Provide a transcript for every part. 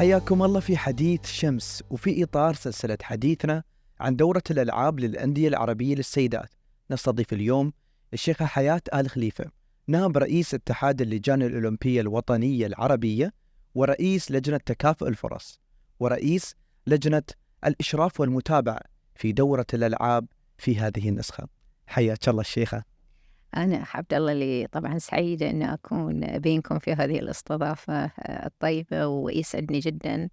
حياكم الله في حديث شمس وفي إطار سلسلة حديثنا عن دورة الألعاب للأندية العربية للسيدات. نستضيف اليوم الشيخة حياة آل خليفة نائب رئيس اتحاد اللجان الأولمبية الوطنية العربية ورئيس لجنة تكافؤ الفرص ورئيس لجنة الإشراف والمتابعة في دورة الألعاب في هذه النسخة. حياك الله الشيخة أنا عبد الله اللي طبعا سعيدة أن أكون بينكم في هذه الاستضافة آه، الطيبة ويسعدني جدا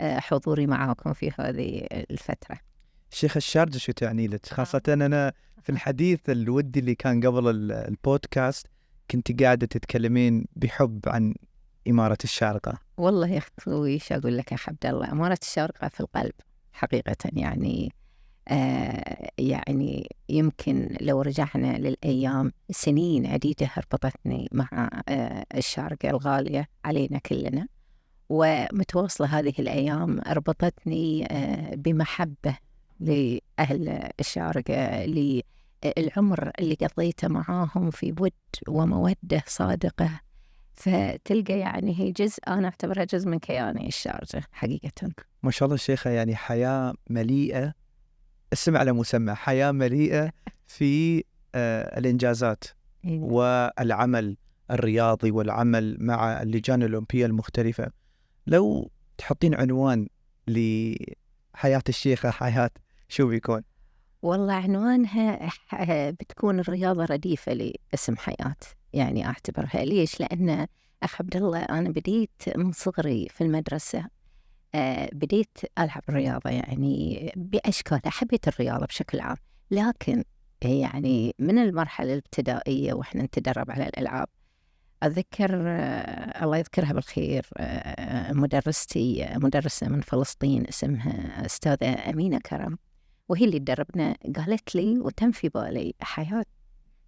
آه، حضوري معكم في هذه الفترة. شيخ الشارجة شو تعني لك؟ خاصة أنا في الحديث الودي اللي كان قبل ال- البودكاست كنت قاعدة تتكلمين بحب عن إمارة الشارقة. والله يا أخوي إيش أقول لك يا عبد الله؟ أمارة الشارقة في القلب حقيقة يعني آه يعني يمكن لو رجعنا للأيام سنين عديدة ربطتني مع آه الشارقة الغالية علينا كلنا. ومتواصلة هذه الأيام ربطتني آه بمحبة لأهل الشارقة للعمر اللي قضيته معاهم في ود ومودة صادقة. فتلقى يعني هي جزء أنا أعتبرها جزء من كياني الشارجة حقيقة. ما شاء الله الشيخة يعني حياة مليئة اسم على مسمى حياة مليئة في آه، الإنجازات والعمل الرياضي والعمل مع اللجان الأولمبية المختلفة لو تحطين عنوان لحياة الشيخة حياة شو بيكون؟ والله عنوانها بتكون الرياضة رديفة لاسم حياة يعني أعتبرها ليش؟ لأن أخ عبد الله أنا بديت من صغري في المدرسة آه، بديت ألعب رياضة يعني بأشكالها حبيت الرياضة بشكل عام. لكن يعني من المرحلة الابتدائية وإحنا نتدرب على الألعاب أتذكر آه، الله يذكرها بالخير آه، مدرستي آه، مدرسة من فلسطين اسمها أستاذة أمينة كرم وهي اللي تدربنا. قالت لي وتم في بالي حياة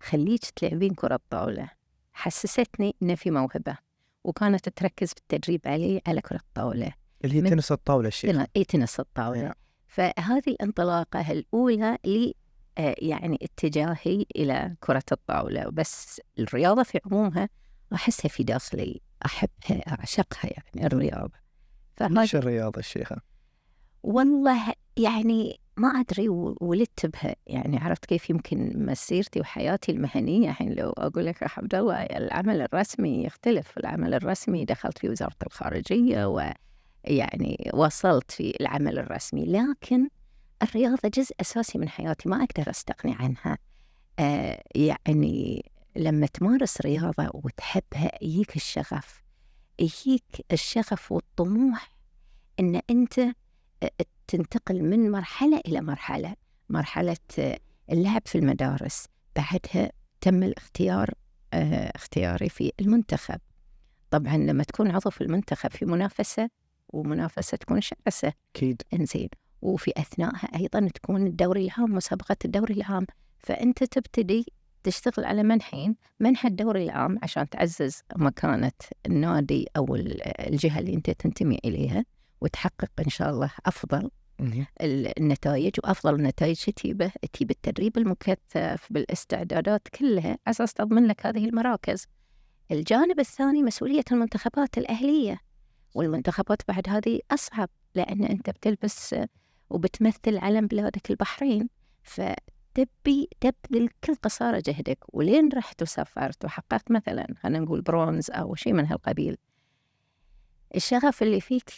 خليك تلعبين كرة طاولة حسستني إن في موهبة وكانت تركز بالتدريب علي على كرة الطاولة. اللي هي تنس الطاولة الشيخة اي تنس الطاولة. نعم. فهذه الانطلاقة الأولى لي آه، يعني اتجاهي إلى كرة الطاولة. بس الرياضة في عمومها أحسها في داخلي أحبها أعشقها يعني الرياضة. ليش الرياضة الشيخة؟ والله يعني ما أدري و- ولدت بها. يعني عرفت كيف يمكن مسيرتي وحياتي المهنية؟ الحين لو أقول لك يا عبد الله العمل الرسمي يختلف. العمل الرسمي دخلت في وزارة الخارجية ويعني وصلت في العمل الرسمي لكن الرياضة جزء أساسي من حياتي ما أقدر أستغني عنها. آه يعني لما تمارس رياضة وتحبها يجيك الشغف. يجيك الشغف والطموح إن أنت تنتقل من مرحلة إلى مرحلة. مرحلة آه، اللعب في المدارس بعدها تم الاختيار آه، اختياري في المنتخب. طبعا لما تكون عضو في المنتخب في منافسة ومنافسة تكون شرسة. أكيد. إنزين. وفي أثناءها أيضا تكون الدوري العام مسابقة الدوري العام فأنت تبتدي تشتغل على منحين منحى الدوري العام عشان تعزز مكانة النادي أو ال- الجهة اللي أنت تنتمي إليها وتحقق إن شاء الله أفضل ال- النتائج وأفضل النتائج تجيبه تجيب التدريب المكثف بالإستعدادات كلها على أساس تضمن لك هذه المراكز. الجانب الثاني مسؤولية المنتخبات الأهلية. والمنتخبات بعد هذه أصعب لأن أنت بتلبس وبتمثل علم بلادك البحرين فتبي تبذل كل قصارى جهدك. ولين رحت وسافرت وحققت مثلا خلينا نقول برونز أو شيء من هالقبيل. الشغف اللي فيك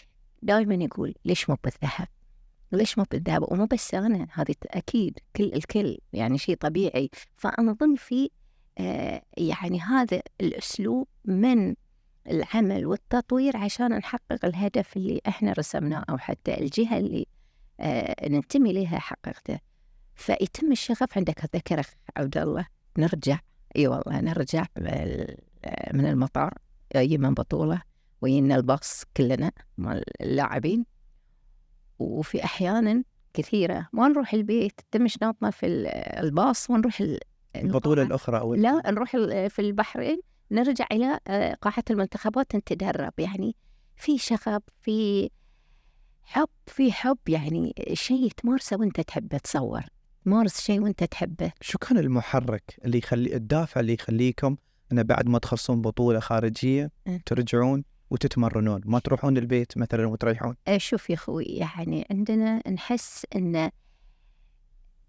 دائما يقول ليش مو بالذهب؟ ليش مو بالذهب؟ ومو بس أنا هذه أكيد كل الكل يعني شيء طبيعي. فأنا أظن في آه يعني هذا الأسلوب من العمل والتطوير عشان نحقق الهدف اللي إحنا رسمناه أو حتى الجهة اللي آه ننتمي لها حققته فيتم الشغف عندك أتذكر أخ عبد الله. نرجع إي والله نرجع بال- من المطار جاي من بطولة وينا الباص كلنا مال اللاعبين. وفي أحيانا كثيرة ما نروح البيت تم شنطنا في ال- الباص ونروح ال- البطولة القاعة. الأخرى أو لا نروح ال- في البحرين. نرجع إلى آه، قاعة المنتخبات نتدرب يعني في شغف في حب في حب. يعني شيء تمارسه وأنت تحبه تصور. تمارس شيء وأنت تحبه. شو كان المحرك اللي يخلي الدافع اللي يخليكم أن بعد ما تخلصون بطولة خارجية أه. ترجعون وتتمرنون. ما تروحون البيت مثلا وتريحون. آه، شوف يا أخوي يعني عندنا نحس أن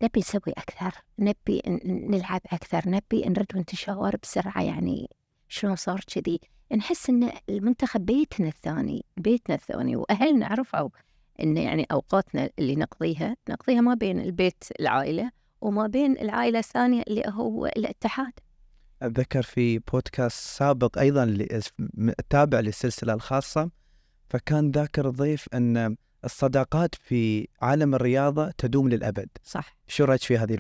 نبي نسوي أكثر نبي نلعب أكثر نبي نرد ونتشاور بسرعة. يعني شلون صار كذي. نحس أن المنتخب بيتنا الثاني بيتنا الثاني. وأهلنا عرفوا أن يعني أوقاتنا اللي نقضيها نقضيها ما بين البيت العائلة وما بين العائلة الثانية اللي هو الاتحاد. أتذكر في بودكاست سابق أيضا تابع للسلسلة الخاصة فكان ذاكر الضيف إن الصداقات في عالم الرياضة تدوم للأبد. صح. شو رأيك في هذه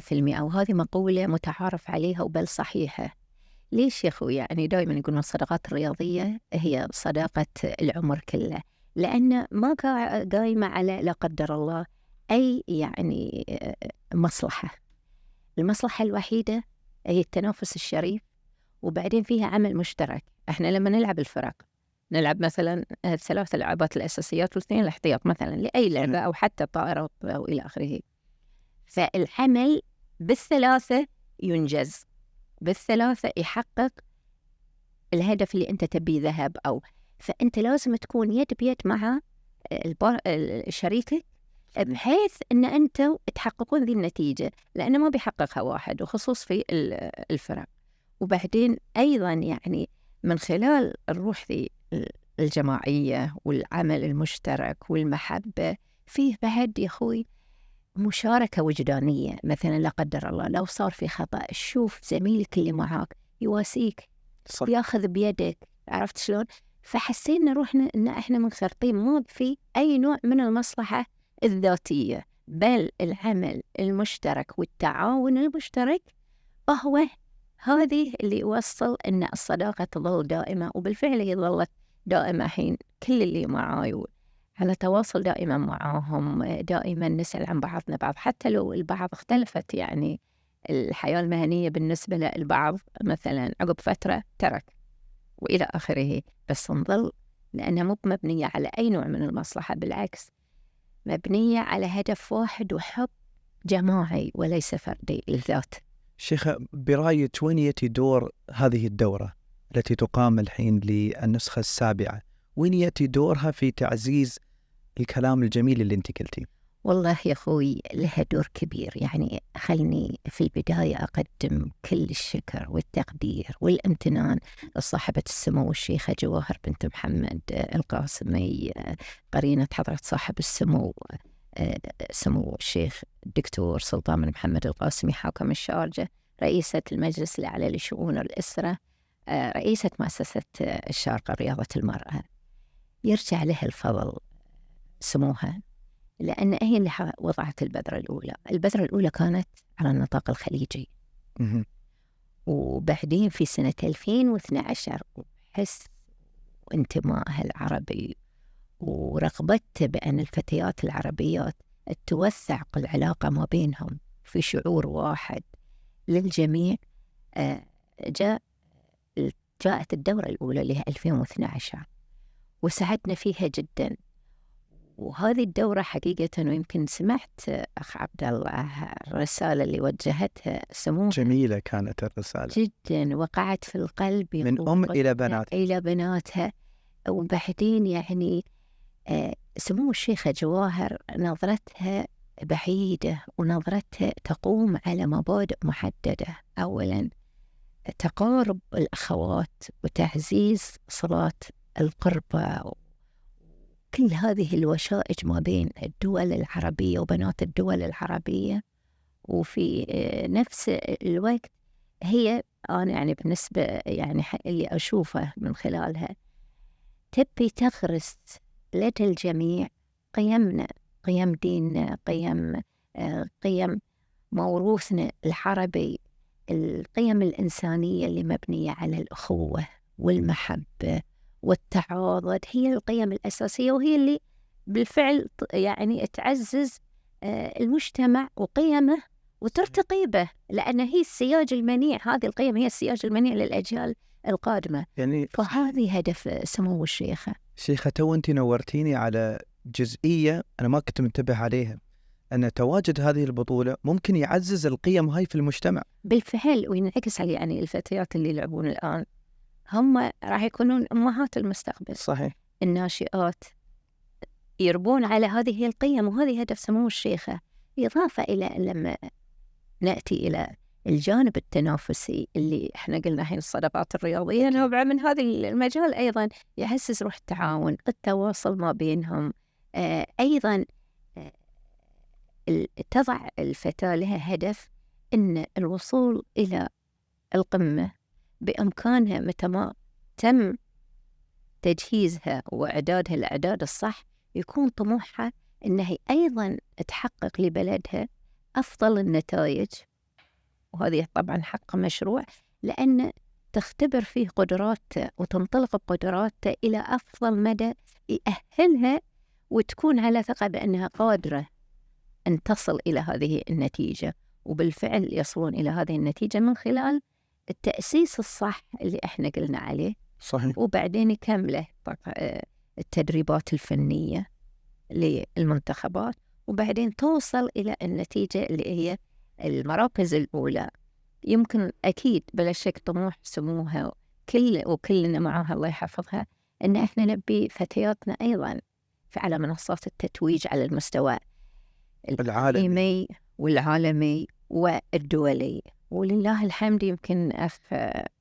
في المئة. وهذه مقولة متعارف عليها وبل صحيحة. ليش يا أخوي؟ يعني دائما يقولون الصداقات الرياضية هي صداقة العمر كله لأن ما قا- قايمة على لا قدر الله أي يعني آه، مصلحة. المصلحة الوحيدة هي التنافس الشريف وبعدين فيها عمل مشترك. إحنا لما نلعب الفرق نلعب مثلا الثلاث لعبات الأساسيات والاثنين الأحتياط مثلا لأي لعبة أو حتى طائرة أو إلى آخره. فالعمل بالثلاثة ينجز. بالثلاثة يحقق الهدف اللي أنت تبيه ذهب أو فأنت لازم تكون يد بيد مع البار... شريكك بحيث أن أنتم تحققون ذي النتيجة لأنه ما بيحققها واحد وخصوص في ال- الفرق. وبعدين أيضا يعني من خلال الروح ذي الجماعية والعمل المشترك والمحبة فيه بعد يا أخوي مشاركة وجدانية مثلا لا قدر الله لو صار في خطأ شوف زميلك اللي معاك يواسيك صح ياخذ بيدك عرفت شلون؟ فحسينا روحنا إن إحنا منخرطين ما في أي نوع من المصلحة الذاتية بل العمل المشترك والتعاون المشترك هو هذه اللي يوصل إن الصداقة تظل دائمة وبالفعل هي ظلت دائمة حين كل اللي معاي على تواصل دائما معاهم دائما نسأل عن بعضنا بعض حتى لو البعض اختلفت يعني الحياة المهنية بالنسبة للبعض مثلا عقب فترة ترك وإلى آخره. بس نظل لأنها مو مبنية على أي نوع من المصلحة بالعكس مبنية على هدف واحد وحب جماعي وليس فردي للذات. شيخة برأيك وين يأتي دور هذه الدورة التي تقام الحين للنسخة السابعة؟ وين يأتي دورها في تعزيز الكلام الجميل اللي انت قلتيه؟ والله يا أخوي لها دور كبير. يعني خلني في البداية أقدم كل الشكر والتقدير والامتنان لصاحبة السمو الشيخة جواهر بنت محمد آه، القاسمي آه، قرينة حضرة صاحب السمو آه، سمو الشيخ الدكتور سلطان بن محمد القاسمي حاكم الشارجة رئيسة المجلس الأعلى لشؤون الأسرة رئيسة مؤسسة الشارقة رياضة المرأة. يرجع لها الفضل سموها. لأن هي اللي وضعت البذرة الأولى. البذرة الأولى كانت على النطاق الخليجي. وبعدين في سنة 2012 وحس وانتمائها العربي ورغبته بأن الفتيات العربيات توثق العلاقة ما بينهم في شعور واحد للجميع. آه، جاء جاءت الدورة الأولى اللي هي 2012 وسعدنا فيها جدا. وهذه الدورة حقيقة ويمكن سمعت أخ عبد الله الرسالة اللي وجهتها سموها جميلة كانت الرسالة. جدا وقعت في القلب من أم إلى بنات إلى بناتها. وبعدين يعني آه، سمو الشيخة جواهر نظرتها بعيدة ونظرتها تقوم على مبادئ محددة. أولا تقارب الأخوات وتعزيز صلات القربة كل هذه الوشائج ما بين الدول العربية وبنات الدول العربية. وفي آه، نفس الوقت هي أنا يعني بالنسبة يعني اللي أشوفه من خلالها تبي تغرس لدى الجميع قيمنا قيم ديننا قيم آه، قيم موروثنا العربي القيم الإنسانية اللي مبنية على الأخوة والمحبة. والتعاضد هي القيم الأساسية وهي اللي بالفعل يعني تعزز آه، المجتمع وقيمه وترتقي به لأن هي السياج المنيع هذه القيم هي السياج المنيع للأجيال القادمة. يعني فهذه هدف سمو الشيخة. شيخة تو أنت نورتيني على جزئية أنا ما كنت منتبه عليها أن تواجد هذه البطولة ممكن يعزز القيم هاي في المجتمع. بالفعل وينعكس على يعني الفتيات اللي يلعبون الآن. هم راح يكونون أمهات المستقبل. صحيح. الناشئات يربون على هذه القيم وهذه هدف سمو الشيخة. إضافة إلى لما نأتي إلى الجانب التنافسي اللي إحنا قلنا الحين الصداقات الرياضية نوع من هذا المجال أيضا يحسس روح التعاون التواصل ما بينهم. آه أيضا آه تضع الفتاة لها هدف أن الوصول إلى القمة. بإمكانها متى ما تم تجهيزها وإعدادها الإعداد الصح يكون طموحها أنها أيضا تحقق لبلدها أفضل النتائج. وهذه طبعا حق مشروع لأن تختبر فيه قدراته وتنطلق بقدراته إلى أفضل مدى يأهلها وتكون على ثقة بأنها قادرة أن تصل إلى هذه النتيجة وبالفعل يصلون إلى هذه النتيجة من خلال التأسيس الصح اللي إحنا قلنا عليه صحيح. وبعدين يكمله التدريبات الفنية للمنتخبات وبعدين توصل إلى النتيجة اللي هي المراكز الأولى. يمكن أكيد بلا شك طموح سموها كل وكلنا معاها الله يحفظها أن إحنا نبي فتياتنا أيضا على منصات التتويج على المستوى العالمي. والعالمي والدولي. ولله الحمد. يمكن أخ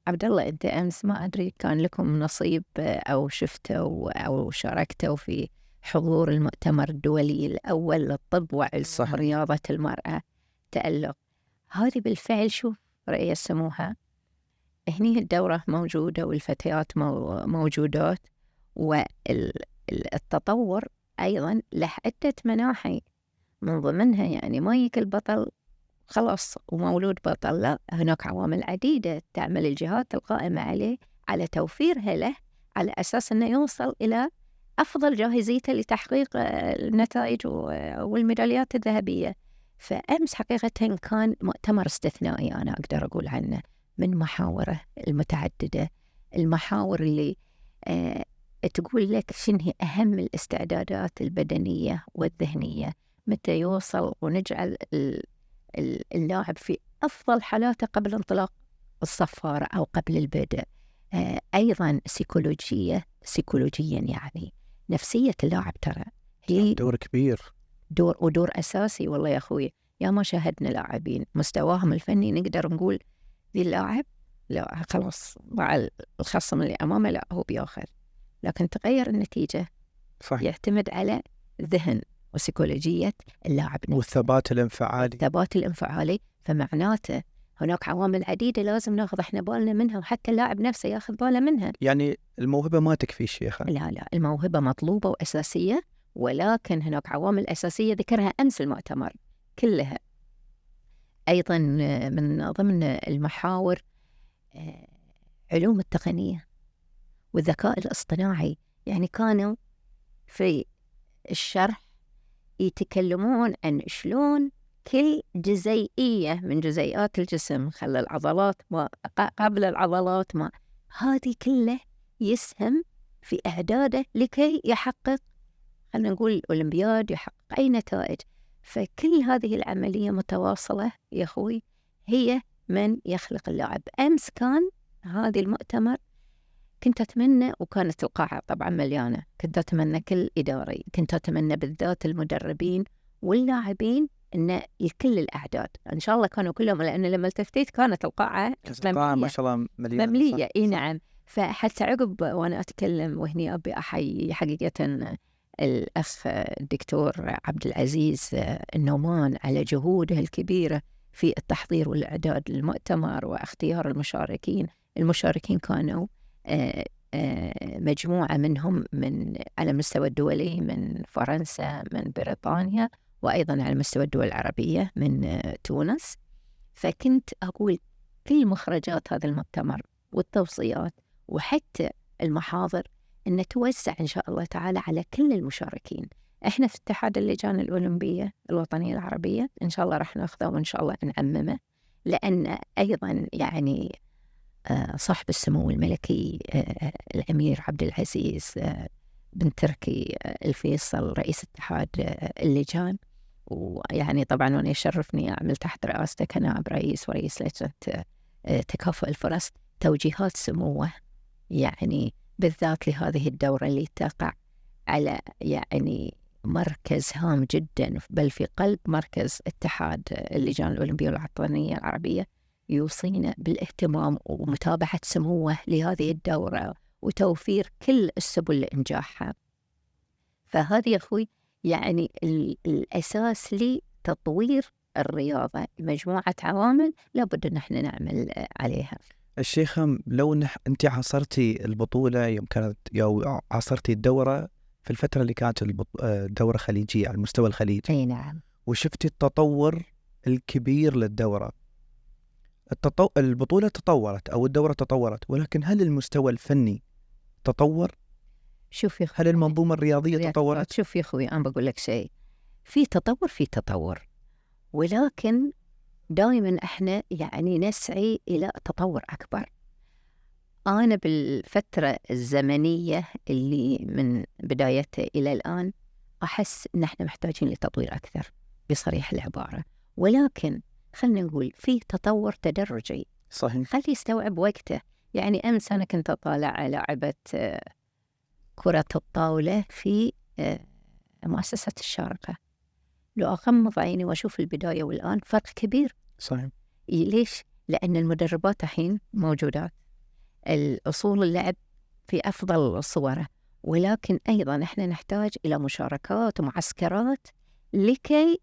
عبد الله أنت أمس ما أدري كان لكم نصيب أو شفتوا أو شاركتوا في حضور المؤتمر الدولي الأول للطب وعلم رياضة المرأة تألق. هذه بالفعل شوف رؤية سموها هني الدورة موجودة والفتيات موجودات والتطور أيضا له عدة مناحي. من ضمنها يعني ما يجيك البطل خلاص ومولود بطل لا هناك عوامل عديدة تعمل الجهات القائمة عليه على توفيرها له على أساس أنه يوصل إلى أفضل جاهزيته لتحقيق النتائج والميداليات الذهبية. فأمس حقيقة كان مؤتمر استثنائي أنا أقدر أقول عنه من محاورة المتعددة. المحاور اللي آه تقول لك شنو هي أهم الاستعدادات البدنية والذهنية متى يوصل ونجعل اللاعب في أفضل حالاته قبل انطلاق الصفارة أو قبل البدء. آه أيضا سيكولوجية سيكولوجيا يعني نفسية اللاعب ترى. هي دور كبير. دور ودور أساسي والله يا أخوي. يا ما شاهدنا لاعبين مستواهم الفني نقدر نقول ذي اللاعب لا خلاص مع الخصم اللي أمامه لا هو بياخذ. لكن تغير النتيجة صحيح. يعتمد على ذهن. وسيكولوجية اللاعب نفسه والثبات الانفعالي. الثبات الانفعالي فمعناته هناك عوامل عديدة لازم ناخذ إحنا بالنا منها وحتى اللاعب نفسه ياخذ باله منها. يعني الموهبة ما تكفي شيخة. لا لا الموهبة مطلوبة وأساسية ولكن هناك عوامل أساسية ذكرها أمس المؤتمر كلها. أيضا من ضمن المحاور آه، علوم التقنية والذكاء الاصطناعي. يعني كانوا في الشرح يتكلمون عن شلون كل جزيئية من جزيئات الجسم خلى العضلات ما قبل العضلات ما هذه كله يسهم في إعداده لكي يحقق خلينا نقول الأولمبياد يحقق أي نتائج. فكل هذه العملية متواصلة يا أخوي هي من يخلق اللاعب. أمس كان هذه المؤتمر كنت أتمنى وكانت القاعة طبعا مليانة كنت أتمنى كل إداري كنت أتمنى بالذات المدربين واللاعبين إن كل الأعداد. إن شاء الله كانوا كلهم لأن لما التفتيت كانت القاعة القاعة ما شاء الله مليانه ممليه إي نعم. فحتى عقب وأنا أتكلم وهني أبي أحيي حقيقة الأخ الدكتور عبد العزيز النومان على جهوده الكبيره في التحضير والإعداد للمؤتمر وإختيار المشاركين. المشاركين كانوا مجموعة منهم من على المستوى الدولي من فرنسا من بريطانيا وأيضا على مستوى الدول العربية من آه، تونس. فكنت أقول كل مخرجات هذا المؤتمر والتوصيات وحتى المحاضر أن توسع إن شاء الله تعالى على كل المشاركين. إحنا في اتحاد اللجان الأولمبية الوطنية العربية إن شاء الله راح ناخذه وإن شاء الله نعممه. لأن أيضا يعني آه، صاحب السمو الملكي آه، الأمير عبد العزيز آه، بن تركي الفيصل رئيس اتحاد اللجان. ويعني طبعا وأنا يشرفني أعمل تحت رئاسته كنائب رئيس ورئيس لجنة تكافؤ الفرص توجيهات سموه يعني بالذات لهذه الدورة اللي تقع على يعني مركز هام جدا بل في قلب مركز اتحاد اللجان الأولمبية والوطنية العربية. يوصينا بالاهتمام ومتابعة سموه لهذه الدورة وتوفير كل السبل لإنجاحها. فهذه يا أخوي يعني الأساس لتطوير الرياضة. مجموعة عوامل لابد أن إحنا نعمل عليها. الشيخة لو نح... أنت عاصرتي البطولة يوم كانت أو عاصرتي الدورة في الفترة اللي كانت الدورة خليجية على مستوى الخليج أي نعم. وشفتي التطور الكبير للدورة؟ التطو... البطولة تطورت أو الدورة تطورت ولكن هل المستوى الفني تطور؟ شوف يا هل المنظومة الرياضية تطورت؟ شوف يا أخوي أنا بقول لك شيء في تطور في تطور ولكن دائما إحنا يعني نسعي إلى تطور أكبر أنا بالفترة الزمنية اللي من بدايتها إلى الآن أحس إن إحنا محتاجين لتطوير أكثر بصريح العبارة ولكن خلينا نقول في تطور تدرجي. صحيح. خلي يستوعب وقته؟ يعني أمس أنا كنت أطالع لعبة آه، كرة الطاولة في آه، مؤسسة الشارقة. لو أغمض عيني وأشوف البداية والآن فرق كبير. صحيح. ليش؟ لأن المدربات الحين موجودات. الأصول اللعب في أفضل صوره. ولكن أيضا إحنا نحتاج إلى مشاركات ومعسكرات لكي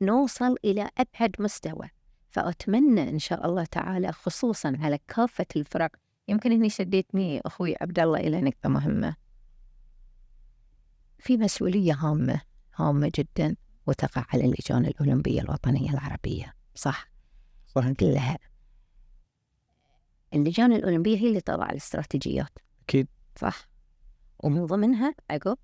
نوصل إلى أبعد مستوى. فأتمنى إن شاء الله تعالى خصوصا على كافة الفرق. يمكن إني شديتني أخوي عبد الله إلى نقطة مهمة. في مسؤولية هامة هامة جدا وتقع على اللجان الأولمبية الوطنية العربية. صح؟ صحيح. كلها. اللجان الأولمبية هي اللي تضع الاستراتيجيات. أكيد. صح. ومن ضمنها عقب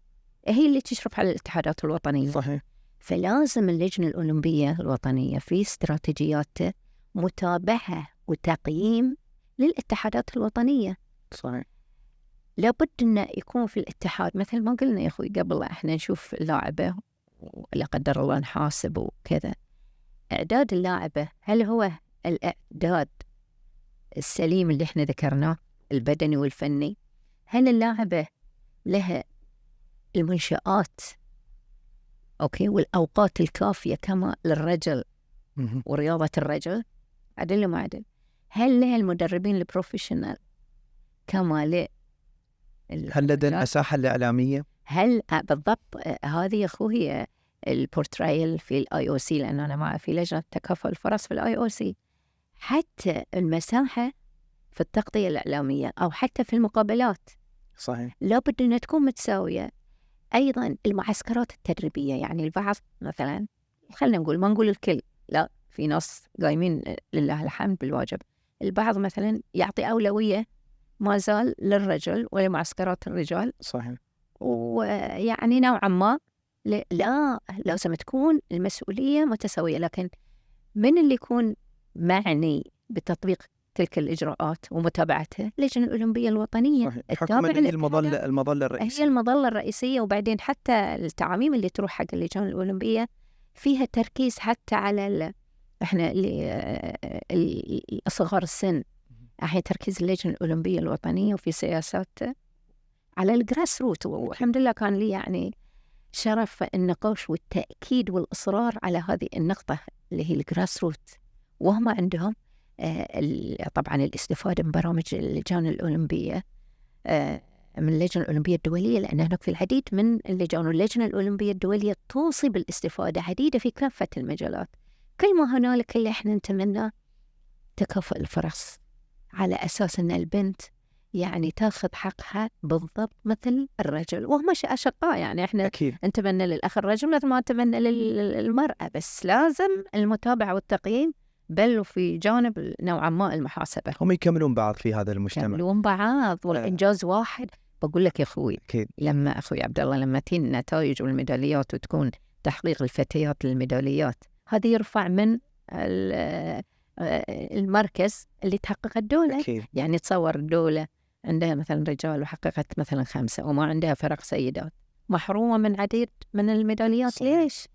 هي اللي تشرف على الاتحادات الوطنية. صحيح. فلازم اللجنة الأولمبية الوطنية في استراتيجياته متابعة وتقييم للاتحادات الوطنية. صحيح. لابد أنه يكون في الاتحاد مثل ما قلنا يا أخوي قبل إحنا نشوف اللاعبة ولا قدر الله نحاسب وكذا. إعداد اللاعبة هل هو الإعداد السليم اللي إحنا ذكرناه البدني والفني؟ هل اللاعبة لها المنشآت okay والأوقات الكافية كما للرجل ورياضة الرجل عدل ما عدل هل لها المدربين ال professional كما ل هل لدى المساحة الإعلامية؟ هل آه، بالضبط آه، هذه يا أخوي ال portrayal في ال IOC لأن أنا مع في لجنة تكافؤ الفرص في ال IOC حتى المساحة في التغطية الإعلامية أو حتى في المقابلات. صحيح. لابد أنها تكون متساوية. أيضا المعسكرات التدريبية يعني البعض مثلا خلينا نقول ما نقول الكل لا في ناس قايمين لله الحمد بالواجب. البعض مثلا يعطي أولوية ما زال للرجل ولمعسكرات الرجال. صحيح. ويعني نوعا ما لا لازم تكون المسؤولية متساوية لكن من اللي يكون معني بتطبيق تلك الإجراءات ومتابعتها اللجنة الأولمبية الوطنية. صحيح. هي المظلة المظلة الرئيسية هي المظلة الرئيسية وبعدين حتى التعاميم اللي تروح حق اللجان الأولمبية فيها تركيز حتى على ال... إحنا اللي صغار السن. الحين تركيز اللجنة الأولمبية الوطنية وفي سياسات على الجراس روت والحمد لله كان لي يعني شرف النقاش والتأكيد والإصرار على هذه النقطة اللي هي الجراس روت وهم عندهم آه، طبعا الاستفادة من برامج اللجان الأولمبية آه، من اللجنة الأولمبية الدولية لأن هناك في العديد من اللجان واللجنة الأولمبية الدولية توصي بالاستفادة عديدة في كافة المجالات كل ما هنالك اللي إحنا نتمنى تكافؤ الفرص على أساس أن البنت يعني تاخذ حقها بالضبط مثل الرجل وهم أشقاء يعني إحنا أكيد. نتمنى للأخ الرجل مثل ما نتمنى للمرأة بس لازم المتابعة والتقييم بل وفي جانب نوعا ما المحاسبة هم يكملون بعض في هذا المجتمع يكملون بعض والإنجاز واحد بقول لك يا أخوي أكيد. لما أخوي عبد الله لما تين النتائج والميداليات وتكون تحقيق الفتيات للميداليات هذا يرفع من المركز اللي تحقق الدولة أكيد. يعني تصور الدولة عندها مثلا رجال وحققت مثلا خمسة وما عندها فرق سيدات محرومة من عديد من الميداليات صحيح. ليش؟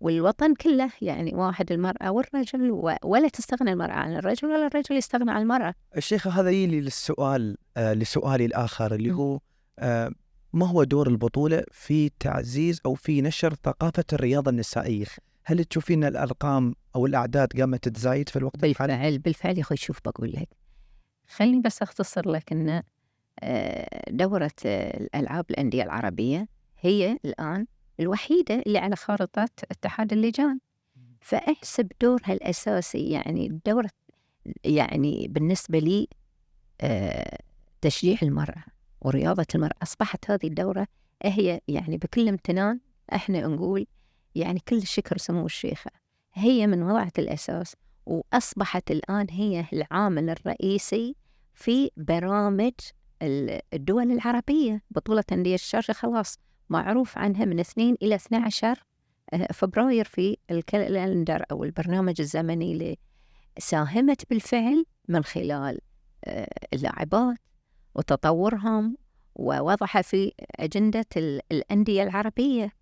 والوطن كله يعني واحد المرأة والرجل و- ولا تستغنى المرأة عن الرجل ولا الرجل يستغنى عن المرأة الشيخة هذا يلي للسؤال آه لسؤالي الآخر اللي. هو آه ما هو دور البطولة في تعزيز أو في نشر ثقافة الرياضة النسائية؟ هل تشوفين الأرقام أو الأعداد قامت تزايد في الوقت الحالي؟ بالفعل بالفعل يا أخوي شوف بقول لك خليني بس أختصر لك أن آه، دورة آه، الألعاب الأندية العربية هي الآن الوحيدة اللي على خارطة اتحاد اللجان. فأحسب دورها الأساسي يعني دورة يعني بالنسبة لي آه، تشجيع المرأة ورياضة المرأة. أصبحت هذه الدورة هي يعني بكل امتنان إحنا نقول يعني كل الشكر سمو الشيخة. هي من وضعت الأساس وأصبحت الآن هي العامل الرئيسي في برامج ال- الدول العربية. بطولة أندية الشارجة خلاص. معروف عنها من 2 إلى 12 آه، فبراير في الكالندر أو البرنامج الزمني اللي ساهمت بالفعل من خلال آه، اللاعبات وتطورهم ووضعها في أجندة ال- الأندية العربية.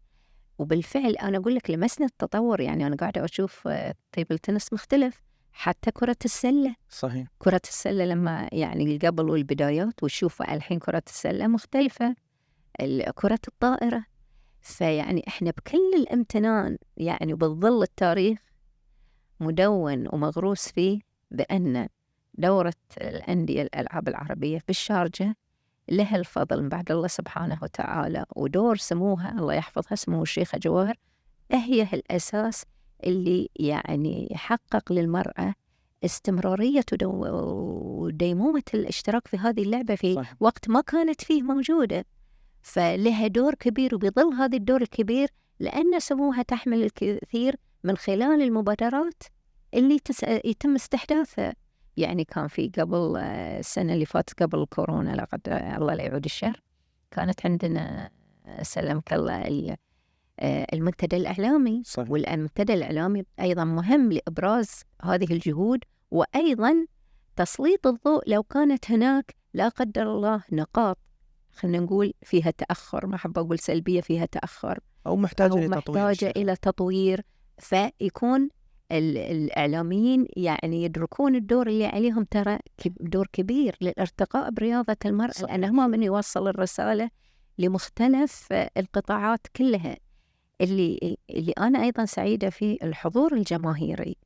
وبالفعل أنا أقول لك لمسنا التطور يعني أنا قاعدة أشوف آه، طيب التنس مختلف حتى كرة السلة. صحيح. كرة السلة لما يعني قبل والبدايات وشوف الحين كرة السلة مختلفة. كرة الطائرة فيعني إحنا بكل الامتنان يعني بالظل التاريخ مدون ومغروس فيه بأن دورة الأندية الألعاب العربية في الشارجة لها الفضل من بعد الله سبحانه وتعالى ودور سموها الله يحفظها سمو الشيخة جواهر هي الأساس اللي يعني يحقق للمرأة استمرارية وديمومة الاشتراك في هذه اللعبة في صح. وقت ما كانت فيه موجودة فلها دور كبير وبيظل هذا الدور الكبير لأن سموها تحمل الكثير من خلال المبادرات اللي تس... يتم استحداثها. يعني كان في قبل آه، السنة اللي فاتت قبل كورونا لا قدر الله لا يعود الشر كانت عندنا آه، سلمك الله ال- آه، المنتدى الإعلامي. صحيح. والمنتدى الإعلامي أيضا مهم لإبراز هذه الجهود وأيضا تسليط الضوء لو كانت هناك لا قدر الله نقاط خلينا نقول فيها تأخر ما أحب أقول سلبية فيها تأخر أو محتاجة أو لتطوير محتاجة الشيخة. إلى تطوير فيكون ال- الإعلاميين يعني يدركون الدور اللي عليهم ترى دور كبير للأرتقاء برياضة المرأة صحيح. لأن هم من يوصل الرسالة لمختلف القطاعات كلها اللي اللي أنا أيضا سعيدة فيه الحضور الجماهيري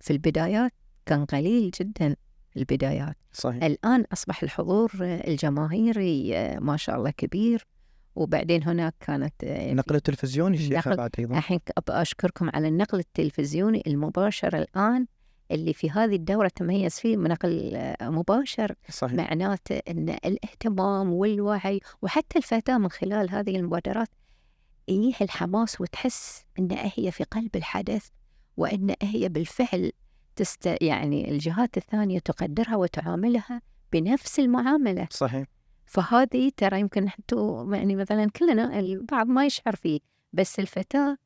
في البدايات كان قليل جدا البدايات. صحيح. الآن أصبح الحضور آه، الجماهيري آه، ما شاء الله كبير. وبعدين هناك كانت آه، النقل التلفزيوني نقل- بعد أيضا. الحين أشكركم على النقل التلفزيوني المباشر الآن اللي في هذه الدورة تميز فيه نقل مباشر. صحيح. معناته أن الاهتمام والوعي وحتى الفتاة من خلال هذه المبادرات يجيه الحماس وتحس أن هي في قلب الحدث وأن هي بالفعل تست يعني الجهات الثانية تقدرها وتعاملها بنفس المعاملة. صحيح. فهذه ترى يمكن أنتم يعني مثلا كلنا البعض ما يشعر فيه بس الفتاة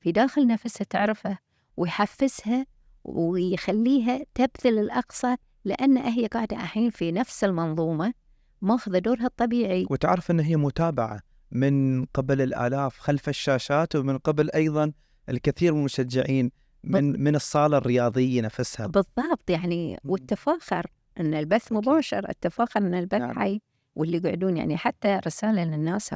في داخل نفسها تعرفه ويحفزها ويخليها تبذل الأقصى لأن هي قاعدة الحين في نفس المنظومة ماخذة دورها الطبيعي. وتعرف أن هي متابعة من قبل الآلاف خلف الشاشات ومن قبل أيضا الكثير من المشجعين. من من الصالة الرياضية نفسها بالضبط يعني والتفاخر أن البث. مباشر التفاخر أن البث نعم. حي واللي يقعدون يعني حتى رسالة للناس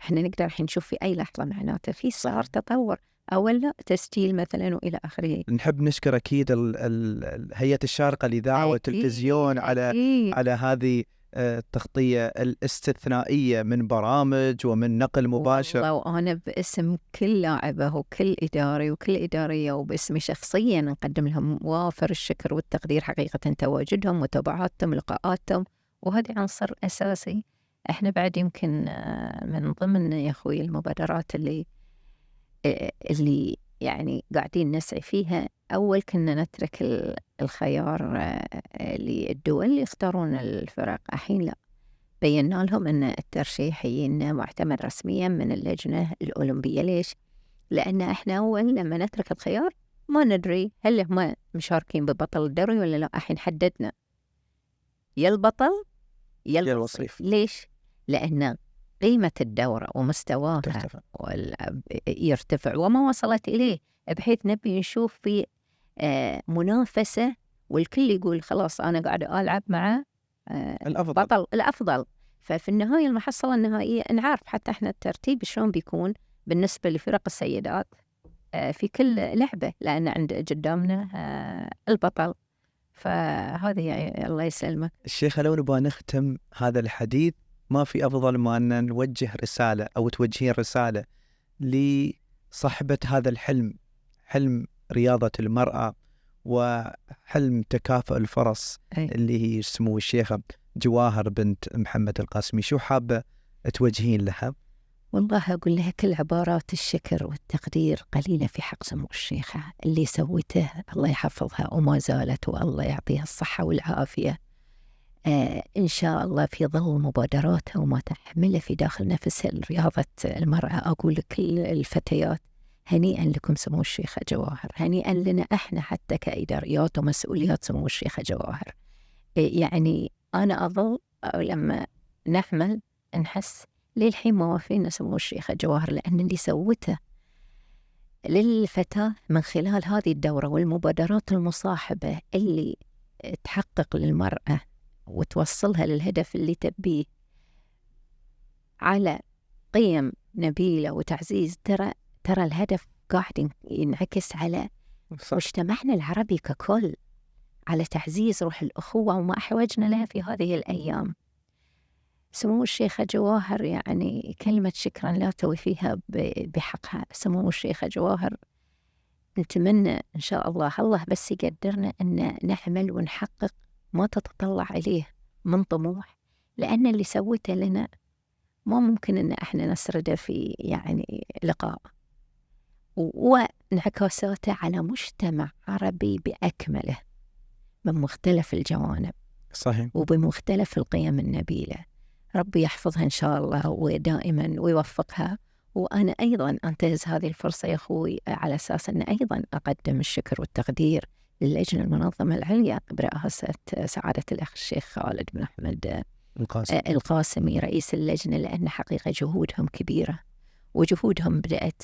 إحنا نقدر الحين نشوف في أي لحظة معناته في صار. تطور أول لا تسجيل مثلا وإلى آخره نحب نشكر أكيد ال- ال- ال- هيئة الشارقة للإذاعة أكيد، والتلفزيون على. على هذه التغطية الاستثنائية من برامج ومن نقل مباشر. والله وأنا باسم كل لاعبة وكل إداري وكل إدارية وباسمي شخصيا نقدم لهم وافر الشكر والتقدير حقيقة تواجدهم متابعاتهم لقاءاتهم وهذا عنصر أساسي. إحنا بعد يمكن آه، من ضمن يا أخوي المبادرات اللي آه، اللي يعني قاعدين نسعي فيها أول كنا نترك ال- الخيار آه، للدول يختارون الفرق الحين لا بينا لهم أن الترشيح يجينا معتمد رسميا من اللجنة الأولمبية ليش؟ لأن إحنا أول لما نترك الخيار ما ندري هل هم مشاركين ببطل الدوري ولا لا الحين حددنا يا البطل يا الوصيف. ليش؟ لأن قيمة الدورة ومستواها ترتفع. يرتفع وما وصلت إليه بحيث نبي نشوف في آه، منافسة والكل يقول خلاص أنا قاعد ألعب مع آه، الأفضل. بطل الأفضل. ففي النهاية المحصلة النهائية نعرف حتى إحنا الترتيب شلون بيكون بالنسبة لفرق السيدات آه، في كل لعبة لأن عند قدامنا البطل. فهذه يعني الله يسلمك الشيخة لو نبغى نختم هذا الحديث ما في أفضل ما أن نوجه رسالة أو توجهين رسالة لصاحبة هذا الحلم حلم رياضة المرأة وحلم تكافؤ الفرص أي. اللي هي سمو الشيخة جواهر بنت محمد القاسمي شو حابة توجهين لها؟ والله أقول لها كل عبارات الشكر والتقدير قليلة في حق سمو الشيخة اللي سوته الله يحفظها وما زالت والله يعطيها الصحة والعافية إن شاء الله في ظل مبادراتها وما تحمله في داخل نفسها رياضة المرأة أقول لكل الفتيات هنيئا لكم سمو الشيخة جواهر هنيئا لنا إحنا حتى كإداريات ومسؤوليات سمو الشيخة جواهر. إيه يعني أنا أظل أو لما نحمل نحس للحين ما وافينا سمو الشيخة جواهر لأن اللي سوته للفتاة من خلال هذه الدورة والمبادرات المصاحبة اللي تحقق للمرأة وتوصلها للهدف اللي تبيه. على قيم نبيلة وتعزيز ترى ترى الهدف قاعد ينعكس على صح. مجتمعنا العربي ككل على تعزيز روح الأخوة وما أحوجنا لها في هذه الأيام. سمو الشيخة جواهر يعني كلمة شكرا لا توي فيها بحقها. سمو الشيخة جواهر نتمنى إن شاء الله الله بس يقدرنا أن نعمل ونحقق ما تتطلع إليه من طموح لأن اللي سوته لنا ما ممكن أن إحنا نسرده في يعني لقاء. وانعكاساته على مجتمع عربي بأكمله من مختلف الجوانب صحيح. وبمختلف القيم النبيلة. ربي يحفظها إن شاء الله ودائما ويوفقها. وأنا أيضا أنتهز هذه الفرصة يا أخوي على أساس أن أيضا أقدم الشكر والتقدير للجنة المنظمة العليا برئاسة سعادة الأخ الشيخ خالد بن أحمد القاسم. القاسمي رئيس اللجنة لأن حقيقة جهودهم كبيرة وجهودهم بدأت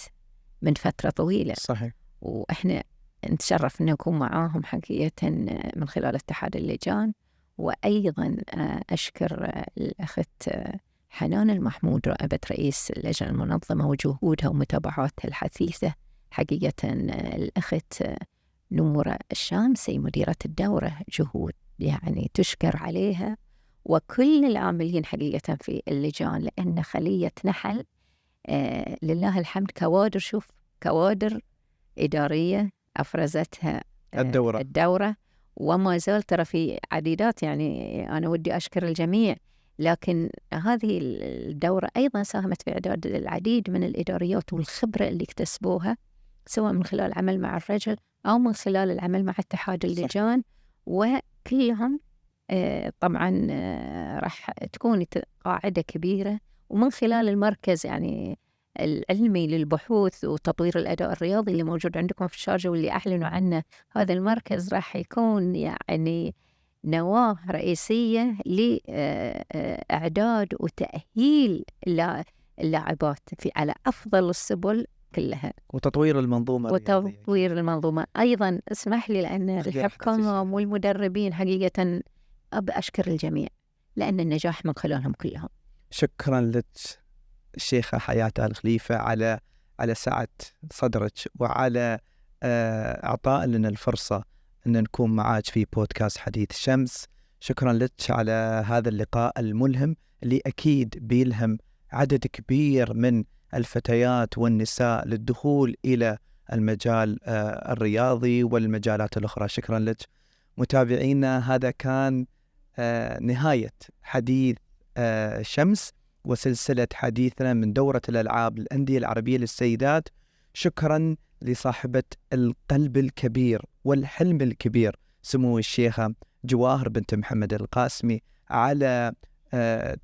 من فترة طويلة. صحيح. وإحنا نتشرف أن نكون معاهم حقيقة من خلال اتحاد اللجان. وأيضا آه، أشكر آه، الأخت آه، حنان المحمود رائبة رئيس اللجنة المنظمة وجهودها ومتابعاتها الحثيثة. حقيقة آه، الأخت نورة الشامسي مديرة الدورة جهود يعني تشكر عليها. وكل العاملين حقيقة في اللجان لأن خلية نحل آه، لله الحمد كوادر شوف كوادر إدارية أفرزتها آه، الدورة. الدورة. وما زال ترى في عديدات يعني أنا ودي أشكر الجميع. لكن هذه الدورة أيضا ساهمت في إعداد العديد من الإداريات والخبرة اللي اكتسبوها سواء من خلال العمل مع الرجل أو من خلال العمل مع اتحاد اللجان. وكلهم آه، طبعا آه، راح تكون قاعدة كبيرة. ومن خلال المركز يعني العلمي للبحوث وتطوير الأداء الرياضي اللي موجود عندكم في الشارجة واللي أعلنوا عنه هذا المركز راح يكون يعني نواة رئيسية لإعداد وتأهيل اللا- اللاعبات في على أفضل السبل كلها. وتطوير المنظومة. وتطوير المنظومة. أيضا اسمح لي لأن الحكام والمدربين حقيقة أب أشكر الجميع لأن النجاح من خلالهم كلهم. شكرا لك الشيخة حياة آل خليفة على على سعة صدرك وعلى آه، إعطاء لنا الفرصة أن نكون معاك في بودكاست حديث شمس. شكرا لك على هذا اللقاء الملهم اللي أكيد بيلهم عدد كبير من الفتيات والنساء للدخول إلى المجال آه، الرياضي والمجالات الأخرى. شكرا لك. متابعينا هذا كان آه، نهاية حديث آه، شمس وسلسلة حديثنا من دورة الألعاب الأندية العربية للسيدات. شكرا لصاحبة القلب الكبير والحلم الكبير سمو الشيخة جواهر بنت محمد القاسمي على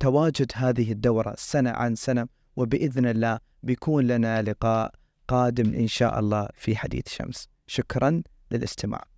تواجد هذه الدورة سنة عن سنة. وبإذن الله بيكون لنا لقاء قادم إن شاء الله في حديث شمس. شكرا للاستماع.